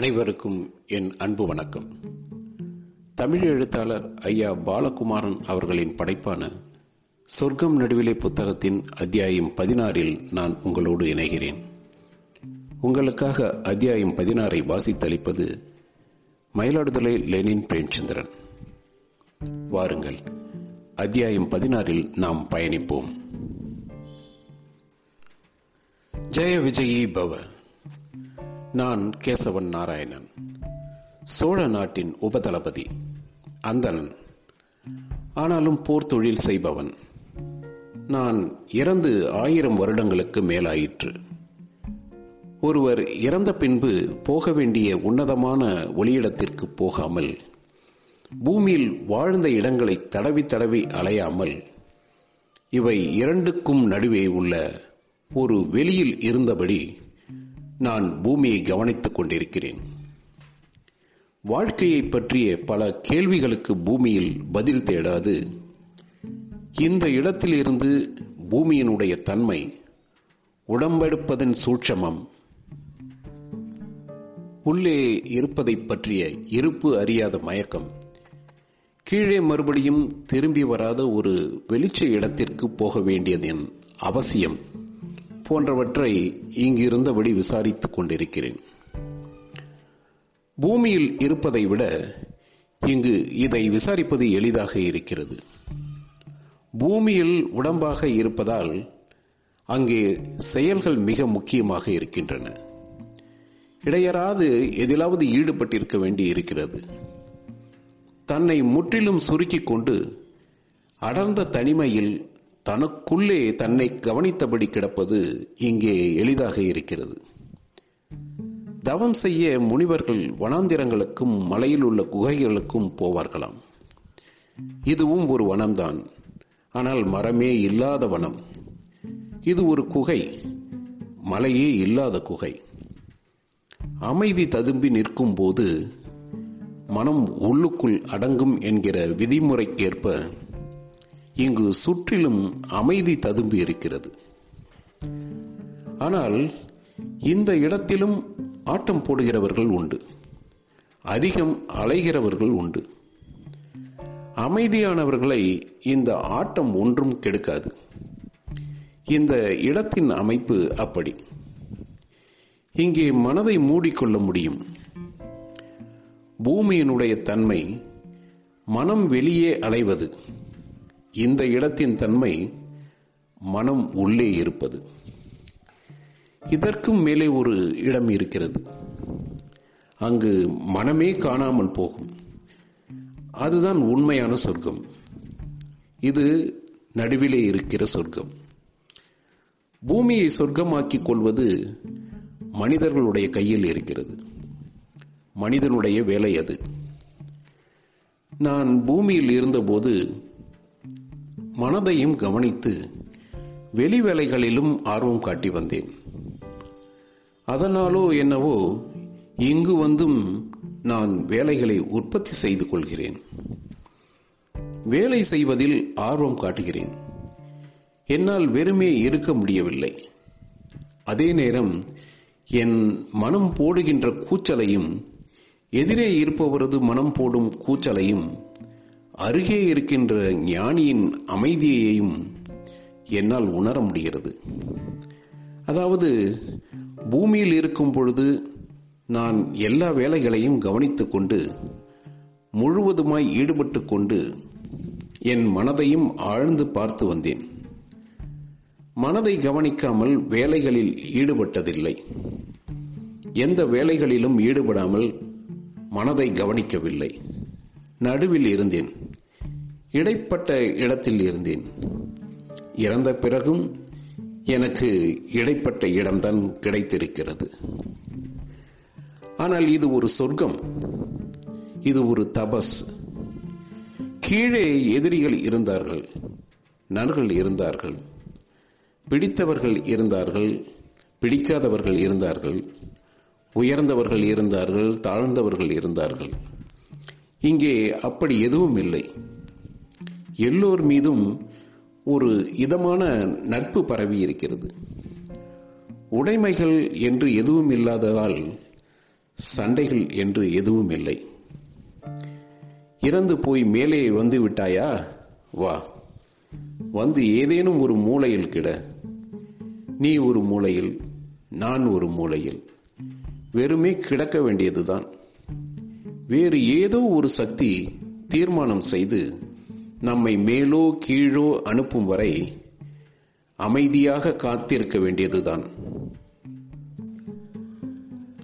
அனைவருக்கும் என் அன்பு வணக்கம். தமிழ் எழுத்தாளர் ஐயா பாலகுமாரன் அவர்களின் படைப்பான சொர்க்கம் நடுவிலே புத்தகத்தின் அத்தியாயம் பதினாறில் நான் உங்களோடு இணைகிறேன். உங்களுக்காக அத்தியாயம் பதினாறை வாசித்தளிப்பது மயிலாடுதுறை லெனின் பிரேம்சந்திரன். வாருங்கள் அத்தியாயம் பதினாறில் நாம் பயணிப்போம். ஜெய விஜயி பவ நான் கேசவன் நாராயணன். சோழ நாட்டின் உபதளபதி அந்தணன். ஆனாலும் போர் தொழில் செய்பவன். நான் இறந்து ஆயிரம் வருடங்களுக்கு மேலாயிற்று. ஒருவர் இறந்த பின்பு போக வேண்டிய உன்னதமான ஒளியிடத்திற்கு போகாமல் பூமியில் வாழ்ந்த இடங்களை தடவி தடவி அலையாமல் இவை இரண்டுக்கும் நடுவே உள்ள ஒரு வெளியில் இருந்தபடி நான் பூமியை கவனித்துக் கொண்டிருக்கிறேன். வாழ்க்கையை பற்றிய பல கேள்விகளுக்கு பூமியில் பதில் தேடாது. இந்த இடத்திலிருந்து பூமியினுடைய தன்மை உடம்பெடுப்பதன் சூட்சமம் உள்ளே இருப்பதை பற்றிய இருப்பு அறியாத மயக்கம் கீழே மறுபடியும் திரும்பி வராத ஒரு வெளிச்ச இடத்திற்கு போக வேண்டியதன் அவசியம். போன்றவற்றை இங்கிருந்தபடி விசாரித்துக் கொண்டிருக்கிறேன். பூமியில் இருப்பதை விட இங்கு இதை விசாரிப்பது எளிதாக இருக்கிறது. பூமியில் உடம்பாக இருப்பதால் அங்கே செயல்கள் மிக முக்கியமாக இருக்கின்றன. இடையராது எதிலாவது ஈடுபட்டிருக்க வேண்டி இருக்கிறது தன்னை முற்றிலும் சுருக்கிக் கொண்டு அடர்ந்த தனிமையில் தனக்குள்ளே தன்னை கவனித்தபடி கிடப்பது இங்கே எளிதாக இருக்கிறது. தவம் செய்ய முனிவர்கள் வனாந்திரங்களுக்கும் மலையில் உள்ள குகைகளுக்கும் போவார்களாம். இதுவும் ஒரு வனம்தான். ஆனால் மரமே இல்லாத வனம். இது ஒரு குகை. மலையே இல்லாத குகை. அமைதி ததும்பி நிற்கும் போது மனம் உள்ளுக்குள் அடங்கும் என்கிற விதிமுறைக்கேற்ப இங்கு சுற்றிலும் அமைதி ததும்பி இருக்கிறது. ஆனால் இந்த இடத்திலும் ஆட்டம் போடுகிறவர்கள் உண்டு. அதிகம் அலைகிறவர்கள் உண்டு. அமைதியானவர்களை இந்த ஆட்டம் ஒன்றும் கெடுக்காது. இந்த இடத்தின் அமைப்பு அப்படி. இங்கே மனதை மூடிக்கொள்ள முடியும். பூமியினுடைய தன்மை மனம் வெளியே அலைவது. இந்த இடத்தின் தன்மை மனம் உள்ளே இருப்பது. இதற்கும் மேலே ஒரு இடம் இருக்கிறது. அங்கு மனமே காணாமல் போகும். அதுதான் உண்மையான சொர்க்கம். இது நடுவிலே இருக்கிற சொர்க்கம். பூமியை சொர்க்கமாக்கிக் கொள்வது மனிதர்களுடைய கையில் இருக்கிறது. மனிதனுடைய வேலை அது. நான் பூமியில் இருந்தபோது மனதையும் கவனித்து வெளி வேலைகளிலும் ஆர்வம் காட்டி வந்தேன். அதனாலோ என்னவோ இங்கு வந்தும் நான் வேலைகளை உற்பத்தி செய்து கொள்கிறேன். வேலை செய்வதில் ஆர்வம் காட்டுகிறேன். என்னால் வெறுமே இருக்க முடியவில்லை. அதே நேரம் என் மனம் போடுகின்ற கூச்சலையும் எதிரே இருப்பவரது மனம் போடும் கூச்சலையும் அருகே இருக்கின்ற ஞானியின் அமைதியையும் என்னால் உணர முடிகிறது. அதாவது பூமியில் இருக்கும் பொழுது நான் எல்லா வேலைகளையும் கவனித்து கொண்டு முழுவதுமாய் ஈடுபட்டு கொண்டு என் மனதையும் ஆழ்ந்து பார்த்து வந்தேன். மனதை கவனிக்காமல் வேலைகளில் ஈடுபட்டதில்லை. எந்த வேலைகளிலும் ஈடுபடாமல் மனதை கவனிக்கவில்லை. நடுவில் இருந்தேன். இடைப்பட்ட இடத்தில் இருந்தேன். இறந்த பிறகும் எனக்கு இடைப்பட்ட இடம்தான் கிடைத்திருக்கிறது. ஆனால் இது ஒரு சொர்க்கம். இது ஒரு தபஸ். கீழே எதிரிகள் இருந்தார்கள் நன்கள் இருந்தார்கள் பிடித்தவர்கள் இருந்தார்கள் பிடிக்காதவர்கள் இருந்தார்கள் உயர்ந்தவர்கள் இருந்தார்கள் தாழ்ந்தவர்கள் இருந்தார்கள். இங்கே அப்படி எதுவும் இல்லை. எல்லோர் மீதும் ஒரு இதமான நட்பு பரவி இருக்கிறது. உடைமைகள் என்று எதுவும் இல்லாததால் சண்டைகள் என்று எதுவும் இல்லை. இறந்து போய் மேலே வந்து விட்டாயா? வா. வந்து ஏதேனும் ஒரு மூலையில் கிட. நீ ஒரு மூலையில் நான் ஒரு மூலையில். வெறுமே கிடக்க வேண்டியதுதான். வேறு ஏதோ ஒரு சக்தி தீர்மானம் செய்து நம்மை மேலோ கீழோ அனுப்பும் வரை அமைதியாக காத்திருக்க வேண்டியதுதான்.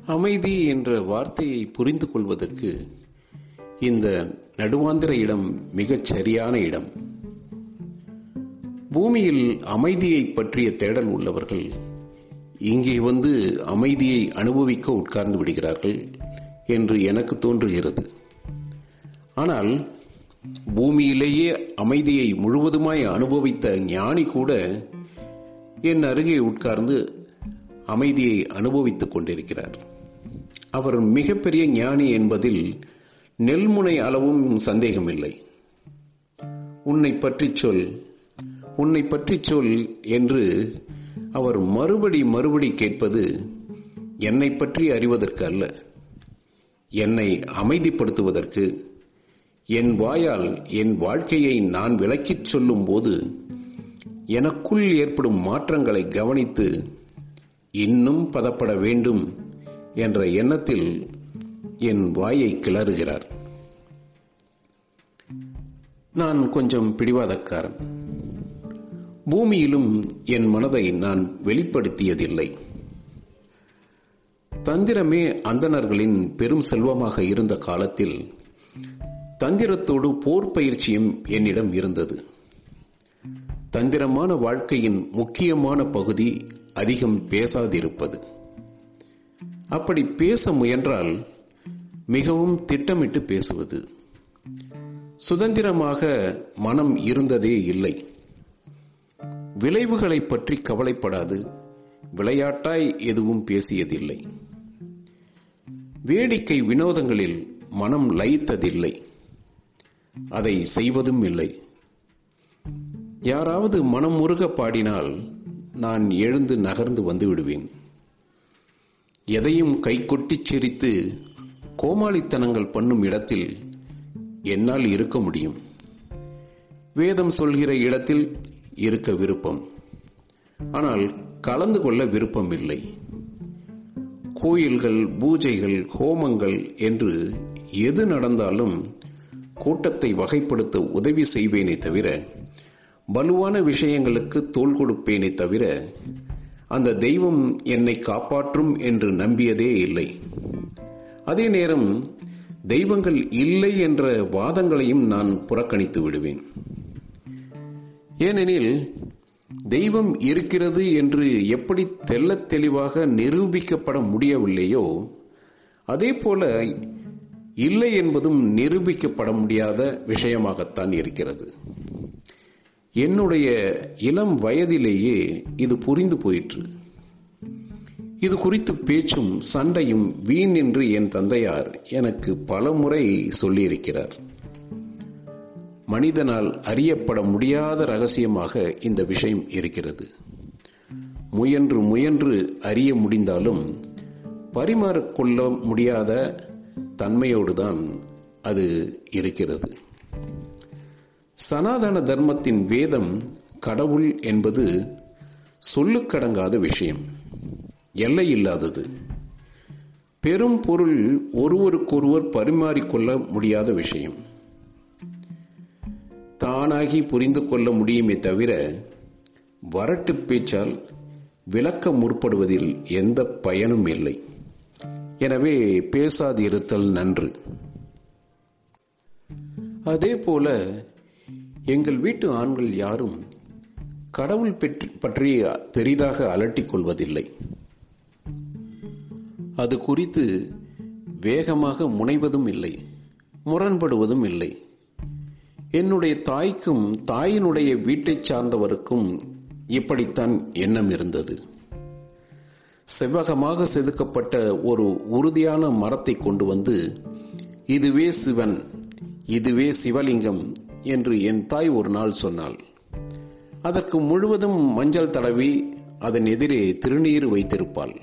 அமைதி என்ற வார்த்தையை புரிந்து கொள்வதற்கு இந்த நடுவாந்திர இடம் மிகச் சரியான இடம். பூமியில் அமைதியை பற்றிய தேடல் உள்ளவர்கள் இங்கே வந்து அமைதியை அனுபவிக்க உட்கார்ந்து விடுகிறார்கள் என்று எனக்கு தோன்றுகிறது. ஆனால் பூமியிலேயே அமைதியை முழுவதுமாய் அனுபவித்த ஞானி கூட என் அருகே உட்கார்ந்து அமைதியை அனுபவித்துக் கொண்டிருக்கிறார். அவர் மிகப்பெரிய ஞானி என்பதில் நெல்முனை அளவும் சந்தேகமில்லை. உன்னை பற்றி சொல் உன்னை பற்றி சொல் என்று அவர் மறுபடி மறுபடி கேட்பது என்னை பற்றி அறிவதற்கு அல்ல. என்னை அமைதிப்படுத்துவதற்கு என் வாயால் என் வாழ்க்கையை நான் விளக்கிச் சொல்லும் போது எனக்குள் ஏற்படும் மாற்றங்களை கவனித்து இன்னும் பதப்பட வேண்டும் என்ற எண்ணத்தில் என் வாயை கிளறுகிறார். நான் கொஞ்சம் பிடிவாதக்காரன். பூமியிலும் என் மனதை நான் வெளிப்படுத்தியதில்லை. தந்திரமே அந்தணர்களின் பெரும் செல்வமாக இருந்த காலத்தில் தந்திரத்தோடு போர் பயிற்சியும் என்னிடம் இருந்தது. தந்திரமான வாழ்க்கையின் முக்கியமான பகுதி அதிகம் பேசாதிருப்பது. அப்படி பேச முயன்றால் மிகவும் திட்டமிட்டு பேசுவது. சுதந்திரமாக மனம் இருந்ததே இல்லை. விளைவுகளை பற்றி கவலைப்படாது. விளையாட்டாய் எதுவும் பேசியதில்லை. வேடிக்கை வினோதங்களில் மனம் லயித்ததில்லை. அதை செய்வதும் இல்லை. யாராவது மனம் முருக பாடினால் நான் எழுந்து நகர்ந்து வந்து விடுவேன். எதையும் கைகொட்டிச் சிரித்து கோமாளித்தனங்கள் பண்ணும் இடத்தில் என்னால் இருக்க முடியும். வேதம் சொல்கிற இடத்தில் இருக்க விருப்பம். ஆனால் கலந்து கொள்ள விருப்பம் இல்லை. கோயில்கள் பூஜைகள் ஹோமங்கள் என்று எது நடந்தாலும் கூட்டத்தை வகைப்படுத்த உதவி செய்வேனே தவிர வலுவான விஷயங்களுக்கு தோல் கொடுப்பேனே தவிர அந்த தெய்வம் என்னை காப்பாற்றும் என்று நம்பியதே இல்லை. அதே நேரம் தெய்வங்கள் இல்லை என்ற வாதங்களையும் நான் புறக்கணித்து விடுவேன். ஏனெனில் தெய்வம் இருக்கிறது என்று எப்படி தெல்ல தெளிவாக நிரூபிக்கப்பட முடியவில்லையோ அதே போல இல்லை என்பதும் நிரூபிக்கப்பட முடியாத விஷயமாகத்தான் இருக்கிறது. என்னுடைய இளம் வயதிலேயே இது புரிந்து போயிற்று. இது குறித்து பேச்சும் சண்டையும் வீண் என்று என் தந்தையார் எனக்கு பல முறை சொல்லியிருக்கிறார். மனிதனால் அறியப்பட முடியாத ரகசியமாக இந்த விஷயம் இருக்கிறது. முயன்று முயன்று அறிய முடிந்தாலும் பரிமாறிக்கொள்ள முடியாத தன்மையோடுதான் அது இருக்கிறது. சனாதன தர்மத்தின் வேதம் கடவுள் என்பது சொல்லுக்கடங்காத விஷயம். எல்லை இல்லாதது பெரும் பொருள் ஒருவருக்கொருவர் பரிமாறிக்கொள்ள முடியாத விஷயம். தானாகி புரிந்து கொள்ள முடியுமே தவிர வரட்டு பேச்சால் விளக்க முற்படுவதில் எந்த பயனும் இல்லை. எனவே பேசாதிருத்தல் நன்று. அதே போல எங்கள் வீட்டு ஆண்கள் யாரும் கடவுள் பற்றி பெரிதாக அலட்டிக் கொள்வதில்லை. அது குறித்து வேகமாக முனைவதும் இல்லை முரண்படுவதும் இல்லை. என்னுடைய தாய்க்கும் தாயினுடைய வீட்டைச் சார்ந்தவருக்கும் இப்படித்தான் எண்ணம் இருந்தது. செவ்வகமாக செதுக்கப்பட்ட ஒரு உறுதியான மரத்தை கொண்டு வந்து இதுவே சிவன் இதுவே சிவலிங்கம் என்று என் தாய் ஒரு நாள் சொன்னாள். அதற்கு முழுவதும் மஞ்சள் தடவி அதன் எதிரே திருநீர் வைத்திருப்பாள்.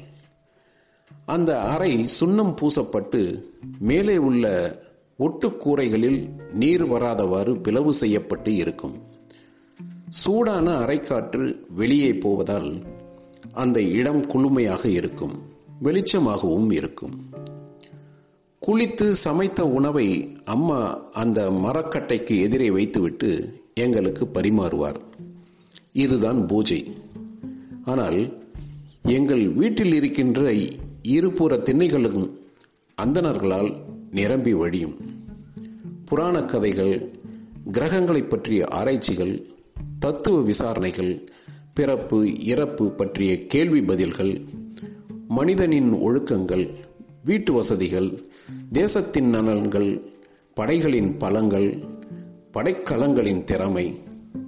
அந்த அறை சுண்ணம் பூசப்பட்டு மேலே உள்ள ஒட்டுக்கூரைகளில் நீர் வராதவாறு பிளவு செய்யப்பட்டு இருக்கும். சூடான அரைக்காற்று வெளியே போவதால் அந்த இடம் குளுமையாக இருக்கும் வெளிச்சமாகவும் இருக்கும். குளித்து சமைத்த உணவை அம்மா அந்த மரக்கட்டைக்கு எதிரே வைத்துவிட்டு எங்களுக்கு பரிமாறுவார். இதுதான் பூஜை. ஆனால் எங்கள் வீட்டில் இருக்கின்ற இருபுற திண்ணைகளும் அந்தணர்களால் நிரம்பி வழியும். புராண கதைகள் கிரகங்களை பற்றிய ஆராய்ச்சிகள் தத்துவ விசாரணைகள் பிறப்பு இறப்பு பற்றிய கேள்வி பதில்கள் மனிதனின் ஒழுக்கங்கள் வீட்டு வசதிகள் தேசத்தின் நலன்கள் படைகளின் பலங்கள் படைக்கலங்களின் திறமை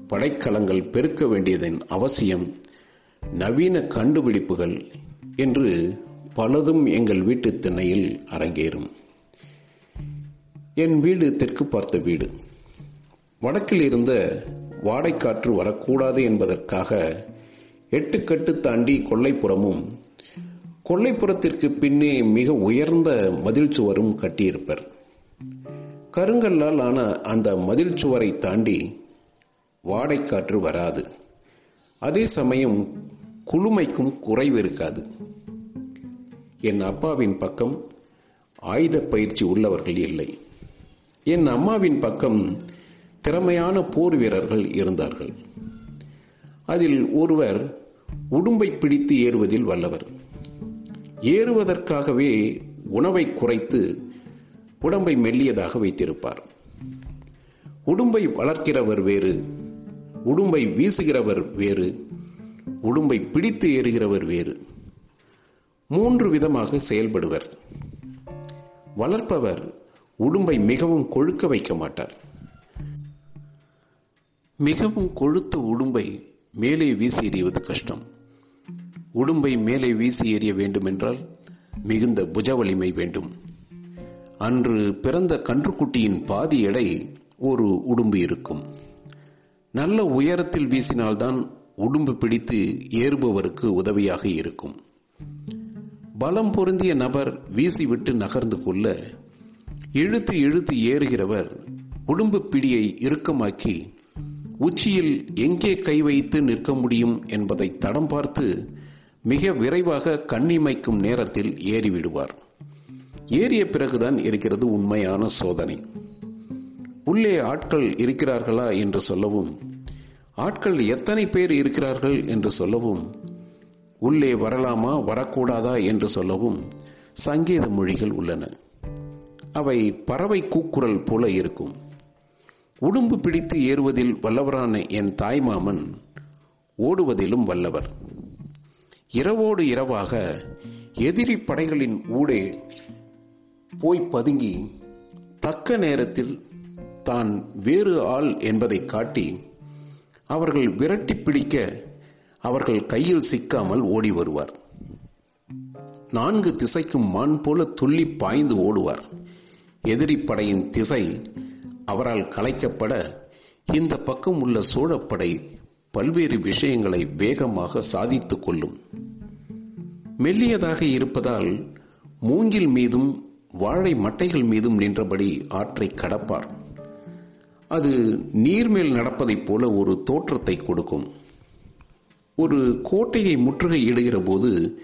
படைக்கலங்கள் பெருக்க வேண்டியதன் அவசியம் நவீன கண்டுபிடிப்புகள் என்று பலதும் எங்கள் வீட்டு திண்ணையில் அரங்கேறும். என் வீடு தெற்கு பார்த்த வீடு. வடக்கில் இருந்த வாடைக்காற்று வரக்கூடாது என்பதற்காக எட்டு கட்டு தாண்டி கொல்லைப்புறமும் கொல்லைப்புறத்திற்கு பின்னே மிக உயர்ந்த மதில் சுவரும் கட்டியிருப்பர். கருங்கல்லால் ஆன அந்த மதில் சுவரை தாண்டி வாடைக்காற்று வராது. அதே சமயம் குளுமைக்கும் குறைவு இருக்காது. என் அப்பாவின் பக்கம் ஆயுத பயிற்சி உள்ளவர்கள் இல்லை. என் அம்மாவின் பக்கம் திறமையான போர் வீரர்கள் இருந்தார்கள். அதில் ஒருவர் உடும்பை பிடித்து ஏறுவதில் வல்லவர். ஏறுவதற்காகவே உணவை குறைத்து உடம்பை மெல்லியதாக வைத்திருப்பார். உடும்பை வளர்க்கிறவர் வேறு உடும்பை வீசுகிறவர் வேறு உடும்பை பிடித்து ஏறுகிறவர் வேறு. மூன்று விதமாக செயல்படுவர். வளர்ப்பவர் உடும்பை மிகவும் கொழுக்க வைக்க மாட்டார். மிகவும் கொழுத்த உடும்பை மேலே வீசி எறிவது கஷ்டம். உடும்பை மேலே வீசி எறிய வேண்டுமென்றால் மிகுந்த புஜ வலிமை வேண்டும். அன்று பிறந்த கன்றுக்குட்டியின் பாதி எடை ஒரு உடும்பு இருக்கும். நல்ல உயரத்தில் வீசினால்தான் உடும்பு பிடித்து ஏறுபவருக்கு உதவியாக இருக்கும். பலம் பொருந்திய நபர் வீசிவிட்டு நகர்ந்து கொள்ள இழுத்து இழுத்து ஏறுகிறவர் உடும்பு பிடியை இறுக்கமாக்கி உச்சியில் எங்கே கை வைத்து நிற்க முடியும் என்பதை தடம் பார்த்து மிக விரைவாக கண்ணிமைக்கும் நேரத்தில் ஏறிவிடுவார். ஏறிய பிறகுதான் இருக்கிறது உண்மையான சோதனை. உள்ளே ஆட்கள் இருக்கிறார்களா என்று சொல்லவும் ஆட்கள் எத்தனை பேர் இருக்கிறார்கள் என்று சொல்லவும் உள்ளே வரலாமா வரக்கூடாதா என்று சொல்லவும் சங்கேத மொழிகள் உள்ளன. அவை பறவை கூக்குரல் போல இருக்கும். உடும்பு பிடித்து ஏறுவதில் வல்லவரான என் தாய்மாமன் ஓடுவதிலும் வல்லவர். இரவோடு இரவாக எதிரி படைகளின் ஊடே போய் பதுங்கி தக்க நேரத்தில் தான் வேறு ஆள் என்பதை காட்டி அவர்கள் விரட்டி பிடிக்க அவர்கள் கையில் சிக்காமல் ஓடி வருவார். நான்கு திசைக்கும் மான் போல துள்ளி பாய்ந்து ஓடுவார். எதிரி படையின் திசை அவரால் கலைக்கப்பட இந்த பக்கம் உள்ள சோழப்படை பல்வேறு விஷயங்களை வேகமாக சாதித்துக் கொள்ளும். மெல்லியதாக இருப்பதால் மூங்கில் மீதும் வாழை மட்டைகள் மீதும் நின்றபடி ஆற்றை கடப்பார். அது நீர்மேல் நடப்பதைப் போல ஒரு தோற்றத்தை கொடுக்கும். ஒரு கோட்டையை முற்றுகையிடுகிற போது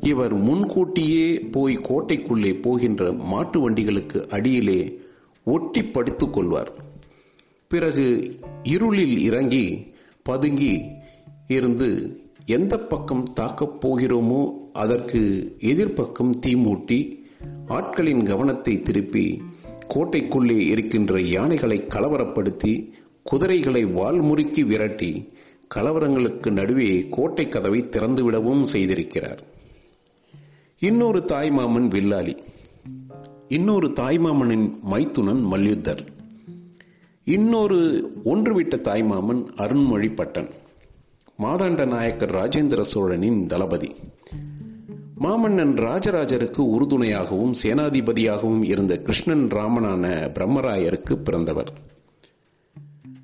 இவர் முன்கூட்டியே போய் கோட்டைக்குள்ளே போகின்ற மாட்டு வண்டிகளுக்கு அடியிலே ஒட்டி படுத்துக் கொள்வார் பிறகு இருளில் இறங்கி பதுங்கி இருந்து எந்த பக்கம் தாக்கப் போகிறோமோ அதற்கு எதிர்ப்பக்கம் தீமூட்டி ஆட்களின் கவனத்தை திருப்பி கோட்டைக்குள்ளே இருக்கின்ற யானைகளை கலவரப்படுத்தி குதிரைகளை வால்முறுக்கி விரட்டி கலவரங்களுக்கு நடுவே கோட்டை கதவை திறந்துவிடவும் செய்திருக்கிறார். இன்னொரு தாய்மாமன் வில்லாளி. இன்னொரு தாய்மாமனின் மைத்துனன் மல்யுத்தர். இன்னொரு ஒன்றுவிட்ட தாய்மாமன் அருண்மொழிப்பட்டன். மாதாண்ட நாயக்கர் ராஜேந்திர சோழனின் தளபதி. மாமன்னன் ராஜராஜருக்கு உறுதுணையாகவும் சேனாதிபதியாகவும் இருந்த கிருஷ்ணன் ராமனான பிரம்மராயருக்கு பிறந்தவர்.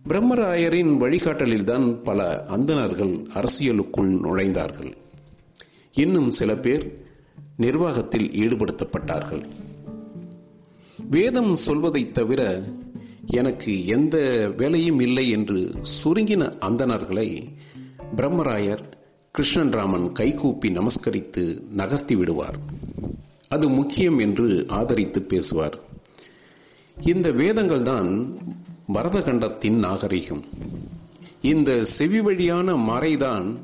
பிரம்மராயரின் வழிகாட்டலில்தான் பல அந்தணர்கள் அரசியலுக்குள் நுழைந்தார்கள். இன்னும் சில பேர் நிர்வாகத்தில் ஈடுபடுத்தப்பட்டார்கள். வேதம் சொல்வதைத் தவிர எனக்கு எந்த வேலையும் இல்லை என்று சுருங்கின அந்தணர்களை பிரம்மராயர் கிருஷ்ணன் ராமன் கைகூப்பி நமஸ்கரித்து நகர்த்தி விடுவார். அது முக்கியம் என்று ஆதரித்து பேசுவார். இந்த வேதங்கள் தான் பரதகண்டத்தின் நாகரிகம். இந்த செவி வழியான மறைதான்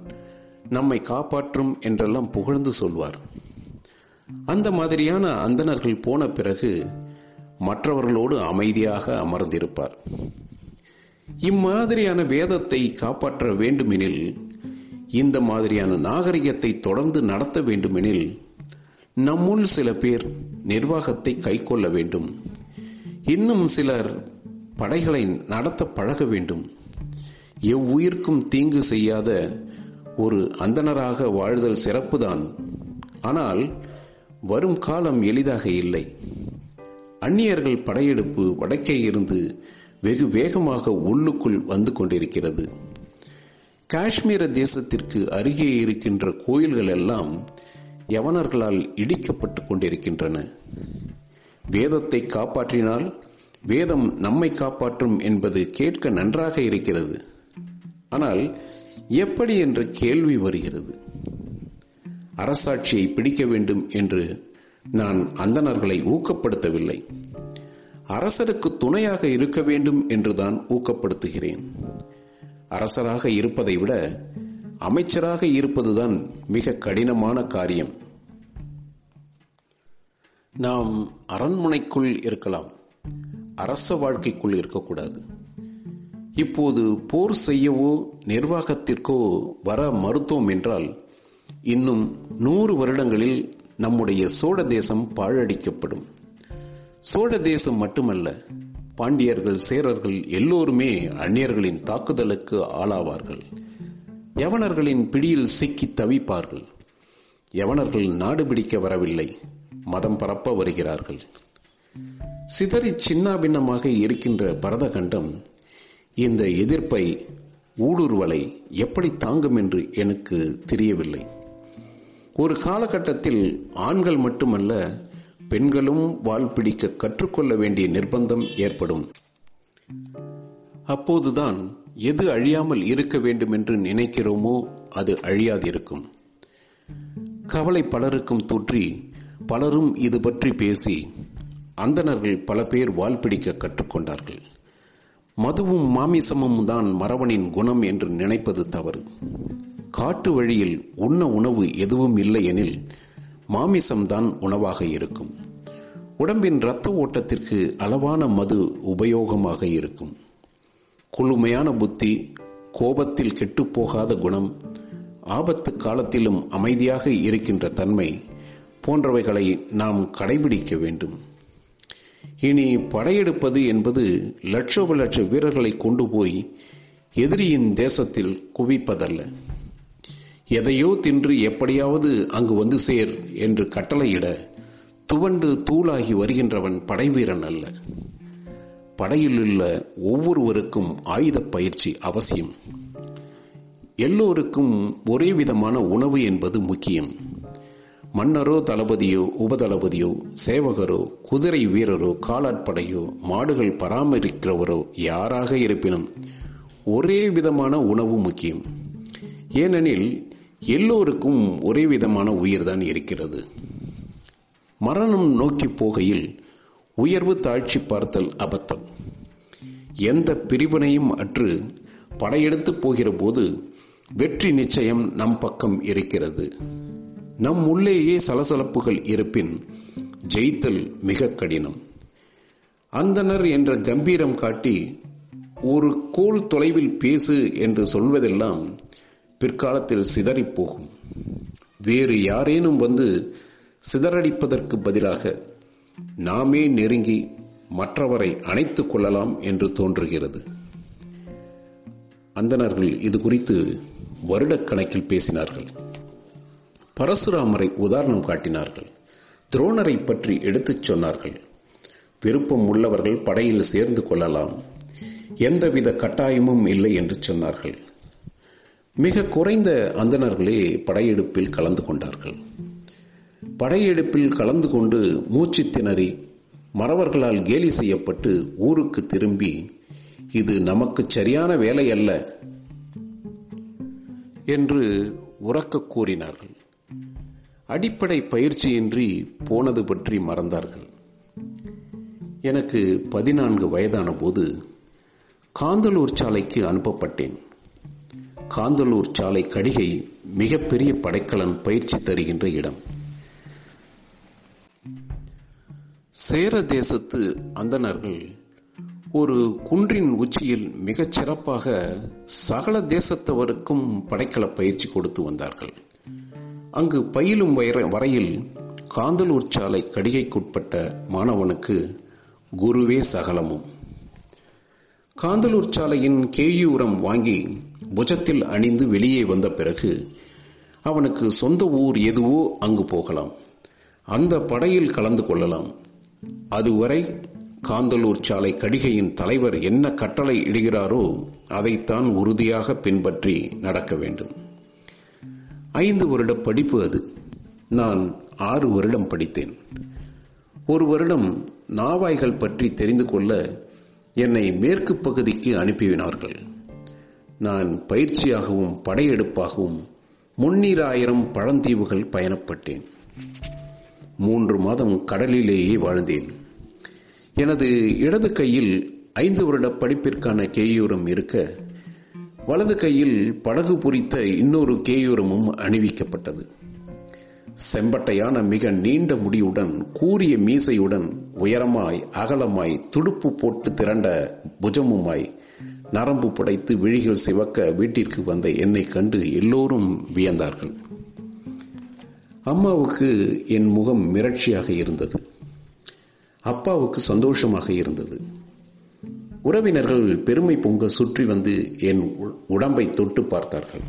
நம்மை காப்பாற்றும் என்றெல்லாம் புகழ்ந்து சொல்வார். அந்த மாதிரியான அந்தணர்கள் போன பிறகு மற்றவர்களோடு அமைதியாக அமர்ந்திருப்பார். இம்மாதிரியான வேதத்தை காப்பாற்ற வேண்டுமெனில் இந்த மாதிரியான நாகரிகத்தை தொடர்ந்து நடத்த வேண்டுமெனில் நம்முள் சில பேர் நிர்வாகத்தை கைக்கொள்ள வேண்டும். இன்னும் சிலர் படைகளை நடத்த பழக வேண்டும். எவ்வுயிர்க்கும் தீங்கு செய்யாத ஒரு அந்தனராக வாழ்தல் சிறப்புதான். ஆனால் வரும் காலம் எளிதாக இல்லை. அந்நியர்கள் படையெடுப்பு வடக்கே இருந்து வெகு வேகமாக உள்ளுக்குள் வந்து கொண்டிருக்கிறது. காஷ்மீர தேசத்திற்கு அருகே இருக்கின்ற கோயில்கள் எல்லாம் யவனர்களால் இடிக்கப்பட்டு கொண்டிருக்கின்றன. வேதத்தை காப்பாற்றினால் வேதம் நம்மை காப்பாற்றும் என்பது கேட்க நன்றாக இருக்கிறது. ஆனால் எப்படி என்ற கேள்வி வருகிறது. அரசாட்சியை பிடிக்க வேண்டும் என்று நான் அந்தணர்களை ஊக்கப்படுத்தவில்லை. அரசருக்கு துணையாக இருக்க வேண்டும் என்றுதான் ஊக்கப்படுத்துகிறேன். அரசராக இருப்பதை விட அமைச்சராக இருப்பதுதான் மிக கடினமான காரியம். நாம் அரண்மனைக்குள் இருக்கலாம். அரச வாழ்க்கைக்குள் இருக்கக்கூடாது. இப்போது போர் செய்யவோ நிர்வாகத்திற்கோ வர மறுத்தோம் என்றால் இன்னும் நூறு வருடங்களில் நம்முடைய சோழ தேசம் பாழடிக்கப்படும். சோழ தேசம் மட்டுமல்ல பாண்டியர்கள் சேரர்கள் எல்லோருமே அந்நியர்களின் தாக்குதலுக்கு ஆளாவார்கள். யவனர்களின் பிடியில் சிக்கி தவிப்பார்கள். யவனர்கள் நாடு பிடிக்க வரவில்லை மதம் பரப்ப வருகிறார்கள். சிதறி சின்னாபின்னமாக இருக்கின்ற பரதகண்டம் இந்த எதிர்ப்பை ஊடுருவலை எப்படி தாங்கும் என்று எனக்கு தெரியவில்லை. ஒரு காலகட்டத்தில் ஆண்கள் மட்டுமல்ல பெண்களும் வால் பிடிக்க கற்றுக்கொள்ள வேண்டிய நிர்பந்தம் ஏற்படும். அப்போதுதான் எது அழியாமல் இருக்க வேண்டும் என்று நினைக்கிறோமோ அது அழியாதிருக்கும். கவலை பலருக்கும் தொற்றி பலரும் இது பற்றி பேசி அந்தணர்கள் பல பேர் வால் பிடிக்க கற்றுக்கொண்டார்கள். மதுவும் மாமிசமும் தான் மரவனின் குணம் என்று நினைப்பது தவறு. காட்டு வழியில் உண்ண உணவு எதுவும் இல்லை எனில் மாமிசம்தான் உணவாக இருக்கும். உடம்பின் இரத்த ஓட்டத்திற்கு அளவான மது உபயோகமாக இருக்கும். குளுமையான புத்தி கோபத்தில் கெட்டுப்போகாத குணம் ஆபத்து காலத்திலும் அமைதியாக இருக்கின்ற தன்மை போன்றவைகளை நாம் கடைபிடிக்க வேண்டும். இனி படையெடுப்பது என்பது லட்சோப லட்ச வீரர்களை கொண்டு போய் எதிரியின் தேசத்தில் குவிப்பதல்ல. எதையோ தின்று எப்படியாவது அங்கு வந்து சேர் என்று கட்டளையிட துவண்டு தூளாகி வருகின்றவன் படைவீரன் அல்ல. படையில் உள்ள ஒவ்வொருவருக்கும் ஆயுத பயிற்சி அவசியம். எல்லோருக்கும் ஒரே விதமான உணவு என்பது முக்கியம். மன்னரோ தளபதியோ உபதளபதியோ சேவகரோ குதிரை வீரரோ காலாட்படையோ மாடுகள் பராமரிக்கிறவரோ யாராக இருப்பினும் ஒரே விதமான உணவு முக்கியம். ஏனெனில் எல்லோருக்கும் ஒரே விதமான உயிர் தான் இருக்கிறது. மரணம் நோக்கி போகையில் உயர்வு தாழ்ச்சி பார்த்தல் அபத்தம். எந்த பிரிவினையும் அற்று படையெடுத்து போகிற போது வெற்றி நிச்சயம் நம் பக்கம் இருக்கிறது. நம் உள்ளேயே சலசலப்புகள் இருப்பின் ஜெயித்தல் மிக கடினம். அந்தனர் என்ற கம்பீரம் காட்டி ஒரு கோல் தொலைவில் பேசு என்று சொல்வதெல்லாம் பிற்காலத்தில் சிதறிப் போகும் வேறு யாரேனும் வந்து சிதறடிப்பதற்கு பதிலாக நாமே நெருங்கி மற்றவரை அணைத்துக் கொள்ளலாம் என்று தோன்றுகிறது. அந்தனர்கள் இது குறித்து வருடக்கணக்கில் பேசினார்கள். பரசுராமரை உதாரணம் காட்டினார்கள். துரோணரை பற்றி எடுத்துச் சொன்னார்கள். விருப்பம் உள்ளவர்கள் படையில் சேர்ந்து கொள்ளலாம். எந்தவித கட்டாயமும் இல்லை என்று சொன்னார்கள். மிக குறைந்த அந்தணர்களே படையெடுப்பில் கலந்து கொண்டார்கள். படையெடுப்பில் கலந்து கொண்டு மூச்சு திணறி மறவர்களால் கேலி செய்யப்பட்டு ஊருக்கு திரும்பி இது நமக்கு சரியான வேலை அல்ல என்று உறக்க கூறினார்கள். அடிப்படை பயிற்சியின்றி போனது பற்றி மறந்தார்கள். எனக்கு பதினான்கு வயதான போது காந்தலூர் சாலைக்கு அனுப்பப்பட்டேன். காந்தலூர் சாலை கடிகை மிகப்பெரிய படைக்கலன் பயிற்சி தருகின்ற இடம். சேர தேசத்து அந்தணர்கள் ஒரு குன்றின் உச்சியில் மிகச் சிறப்பாக சகல தேசத்தவருக்கும் படைக்கல பயிற்சி கொடுத்து வந்தார்கள். அங்கு பயிலும் வரையில் காந்தலூர் சாலை கடிகைக்குட்பட்ட மாணவனுக்கு குருவே சகலமும். காந்தலூர் சாலையின் கேயூரம் வாங்கி புஜத்தில் அணிந்து வெளியே வந்த பிறகு அவனுக்கு சொந்த ஊர் எதுவோ அங்கு போகலாம். அந்த படையில் கலந்து கொள்ளலாம். அதுவரை காந்தலூர் சாலை கடிகையின் தலைவர் என்ன கட்டளை இடுகிறாரோ அதைத்தான் உறுதியாக பின்பற்றி நடக்க வேண்டும். ஐந்து வருட படிப்பு அது. நான் ஆறு வருடம் படித்தேன். ஒரு வருடம் நாவாய்கள் பற்றி தெரிந்து கொள்ள என்னை மேற்கு பகுதிக்கு அனுப்பினார்கள் நான் பயிற்சியாகவும் படையெடுப்பாகவும் முன்னீராயிரம் பழந்தீவுகள் பயணப்பட்டேன். மூன்று மாதம் கடலிலேயே வாழ்ந்தேன். எனது இடது கையில் ஐந்து வருட படிப்பிற்கான கேயூரம் இருக்க வலது கையில் படகு பொறித்த இன்னொரு கேயூரமும் அணிவிக்கப்பட்டது. செம்பட்டையான மிக நீண்ட முடியுடன் கூரிய மீசையுடன் உயரமாய் அகலமாய் துடுப்பு போட்டு திரண்ட புஜமுமாய் நரம்பு புடைத்து விழிகள் சிவக்க வீட்டிற்கு வந்த என்னை கண்டு எல்லோரும் வியந்தார்கள். அம்மாவுக்கு என் முகம் மிரட்சியாக இருந்தது. அப்பாவுக்கு சந்தோஷமாக இருந்தது. உறவினர்கள் பெருமை பொங்க சுற்றி வந்து என் உடம்பை தொட்டு பார்த்தார்கள்.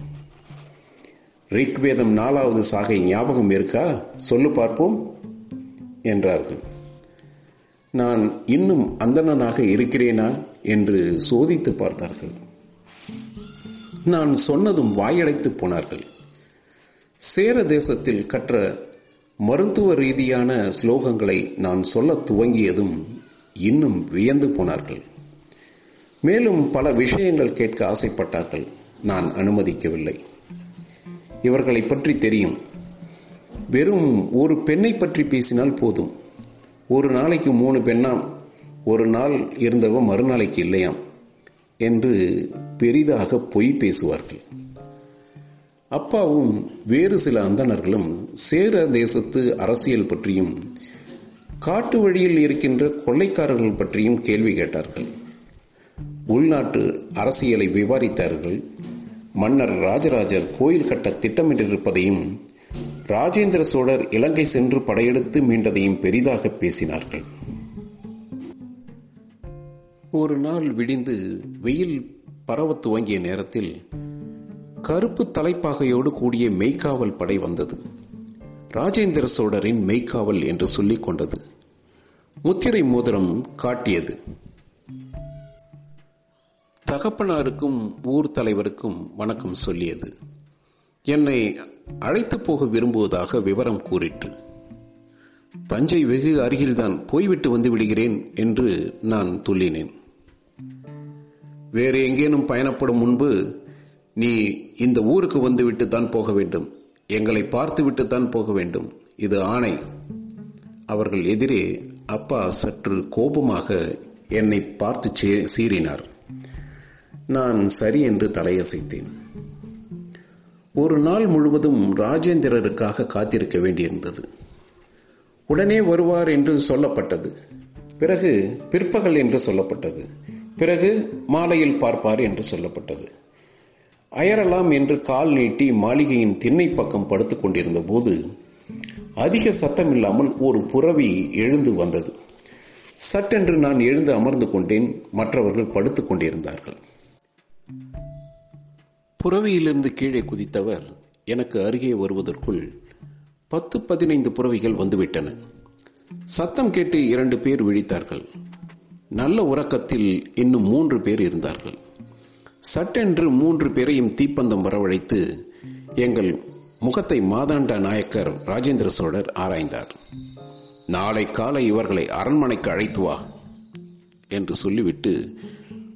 ரிக்வேதம் நாலாவது சாகை ஞாபகம் இருக்கா? சொல்லு பார்ப்போம் என்றார்கள். நான் இன்னும் அந்தணனாக இருக்கிறேனா என்று சோதித்து பார்த்தார்கள். நான் சொன்னதும் வாயடைத்து போனார்கள். சேர தேசத்தில் கற்ற மருத்துவ ரீதியான ஸ்லோகங்களை நான் சொல்ல துவங்கியதும் இன்னும் வியந்து போனார்கள். மேலும் பல விஷயங்கள் கேட்க ஆசைப்பட்டார்கள். நான் அனுமதிக்கவில்லை. இவர்களை பற்றி தெரியும். வெறும் ஒரு பெண்ணை பற்றி பேசினால் போதும். ஒரு நாளைக்கு மூணு பெண்ணாம் ஒரு நாள் இருந்தவ மறுநாளைக்கு இல்லையாம் என்று பெரிதாக பொய் பேசுவார்கள். அப்பாவும் வேறு சில அந்தணர்களும் சேர தேசத்து அரசியல் பற்றியும் காட்டு வழியில் இருக்கின்ற கொள்ளைக்காரர்கள் பற்றியும் கேள்வி கேட்டார்கள். உள்நாட்டு அரசியலை விவாதித்தார்கள். மன்னர் ராஜராஜர் கோயில் கட்ட திட்டமிட்டிருப்பதையும் ராஜேந்திர சோழர் இலங்கை சென்று படையெடுத்து மீண்டதையும் பெரிதாக பேசினார்கள். ஒரு நாள் விடிந்து வெயில் பரவ துவங்கிய நேரத்தில் கருப்பு தலைப்பாகையோடு கூடிய மெய்க்காவல் படை வந்தது. ராஜேந்திர சோழரின் மெய்க்காவல் என்று சொல்லிக் கொண்டது. முத்திரை மோதிரம் காட்டியது. தகப்பனாருக்கும் ஊர் தலைவருக்கும் வணக்கம் சொல்லியது. என்னை அழைத்து போக விரும்புவதாக விவரம் கூறிற்று. தஞ்சை வெகு அருகில்தான் போய்விட்டு வந்து விடுகிறேன் என்று நான் துள்ளினேன். வேறு எங்கேனும் பயணப்படும் முன்பு நீ இந்த ஊருக்கு வந்து விட்டு தான் போக வேண்டும். எங்களை பார்த்துவிட்டு தான் போக வேண்டும். இது ஆணை. அவர்கள் எதிரே அப்பா சற்று கோபமாக என்னை பார்த்து சீறினார். நான் சரி என்று தலையசைத்தேன். ஒரு நாள் முழுவதும் ராஜேந்திரருக்காக காத்திருக்க வேண்டியிருந்தது. உடனே வருவார் என்று சொல்லப்பட்டது. பிறகு பிற்பகல் என்று சொல்லப்பட்டது. பிறகு மாலையில் பார்ப்பார் என்று சொல்லப்பட்டது. அயரலாம் என்று கால் நீட்டி மாளிகையின் திண்ணை பக்கம் படுத்துக் கொண்டிருந்த போது அதிக சத்தமில்லாமல் ஒரு புறவி எழுந்து வந்தது. சட்டென்று நான் எழுந்து அமர்ந்து கொண்டேன். மற்றவர்கள் படுத்துக் கொண்டிருந்தார்கள். புறவியிலிருந்து கீழே குதித்தவர் எனக்கு அருகே வருவதற்குள் பத்து பதினைந்து புறவிகள் வந்துவிட்டன. சத்தம் கேட்டு இரண்டு பேர் விழித்தார்கள். நல்ல உறக்கத்தில் இன்னும் மூன்று பேர் இருந்தார்கள். சட்டென்று மூன்று பேரையும் தீப்பந்தம் வரவழைத்து எங்கள் முகத்தை மாதாண்ட நாயக்கர் ராஜேந்திர சோழர் ஆராய்ந்தார். நாளை காலை இவர்களை அரண்மனைக்கு அழைத்து வா என்று சொல்லிவிட்டு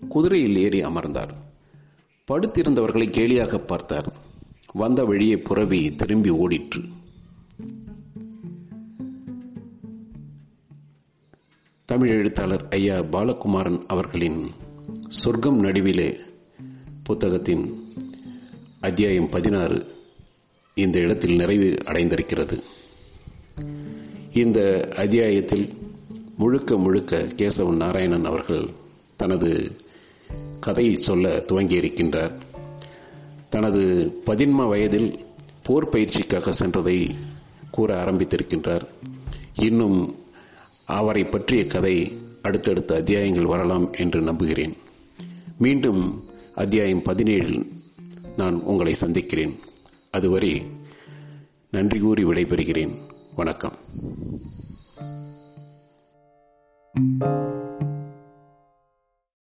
குதிரையில் ஏறி அமர்ந்தார். படுத்திருந்தவர்களை கேலியாக பார்த்தார். வந்த வழியே புறவி திரும்பி ஓடிற்று. தமிழ் எழுத்தாளர் ஐயா பாலகுமாரன் அவர்களின் சொர்க்கம் நடுவிலே புத்தகத்தின் அத்தியாயம் பதினாறு இந்த இடத்தில் நிறைவு அடைந்திருக்கிறது. இந்த அத்தியாயத்தில் முழுக்க முழுக்க கேசவன் நாராயணன் அவர்கள் தனது கதையை சொல்ல துவங்கியிருக்கின்றார். தனது பதின்ம வயதில் போர் பயிற்சிக்காக சென்றதை கூற ஆரம்பித்திருக்கின்றார். இன்னும் அவரை பற்றிய கதை அடுத்தடுத்த அத்தியாயங்கள் வரலாம் என்று நம்புகிறேன். மீண்டும் அத்தியாயம் பதினேழில் நான் உங்களை சந்திக்கிறேன். அதுவரை நன்றி கூறி விடைபெறுகிறேன். வணக்கம்.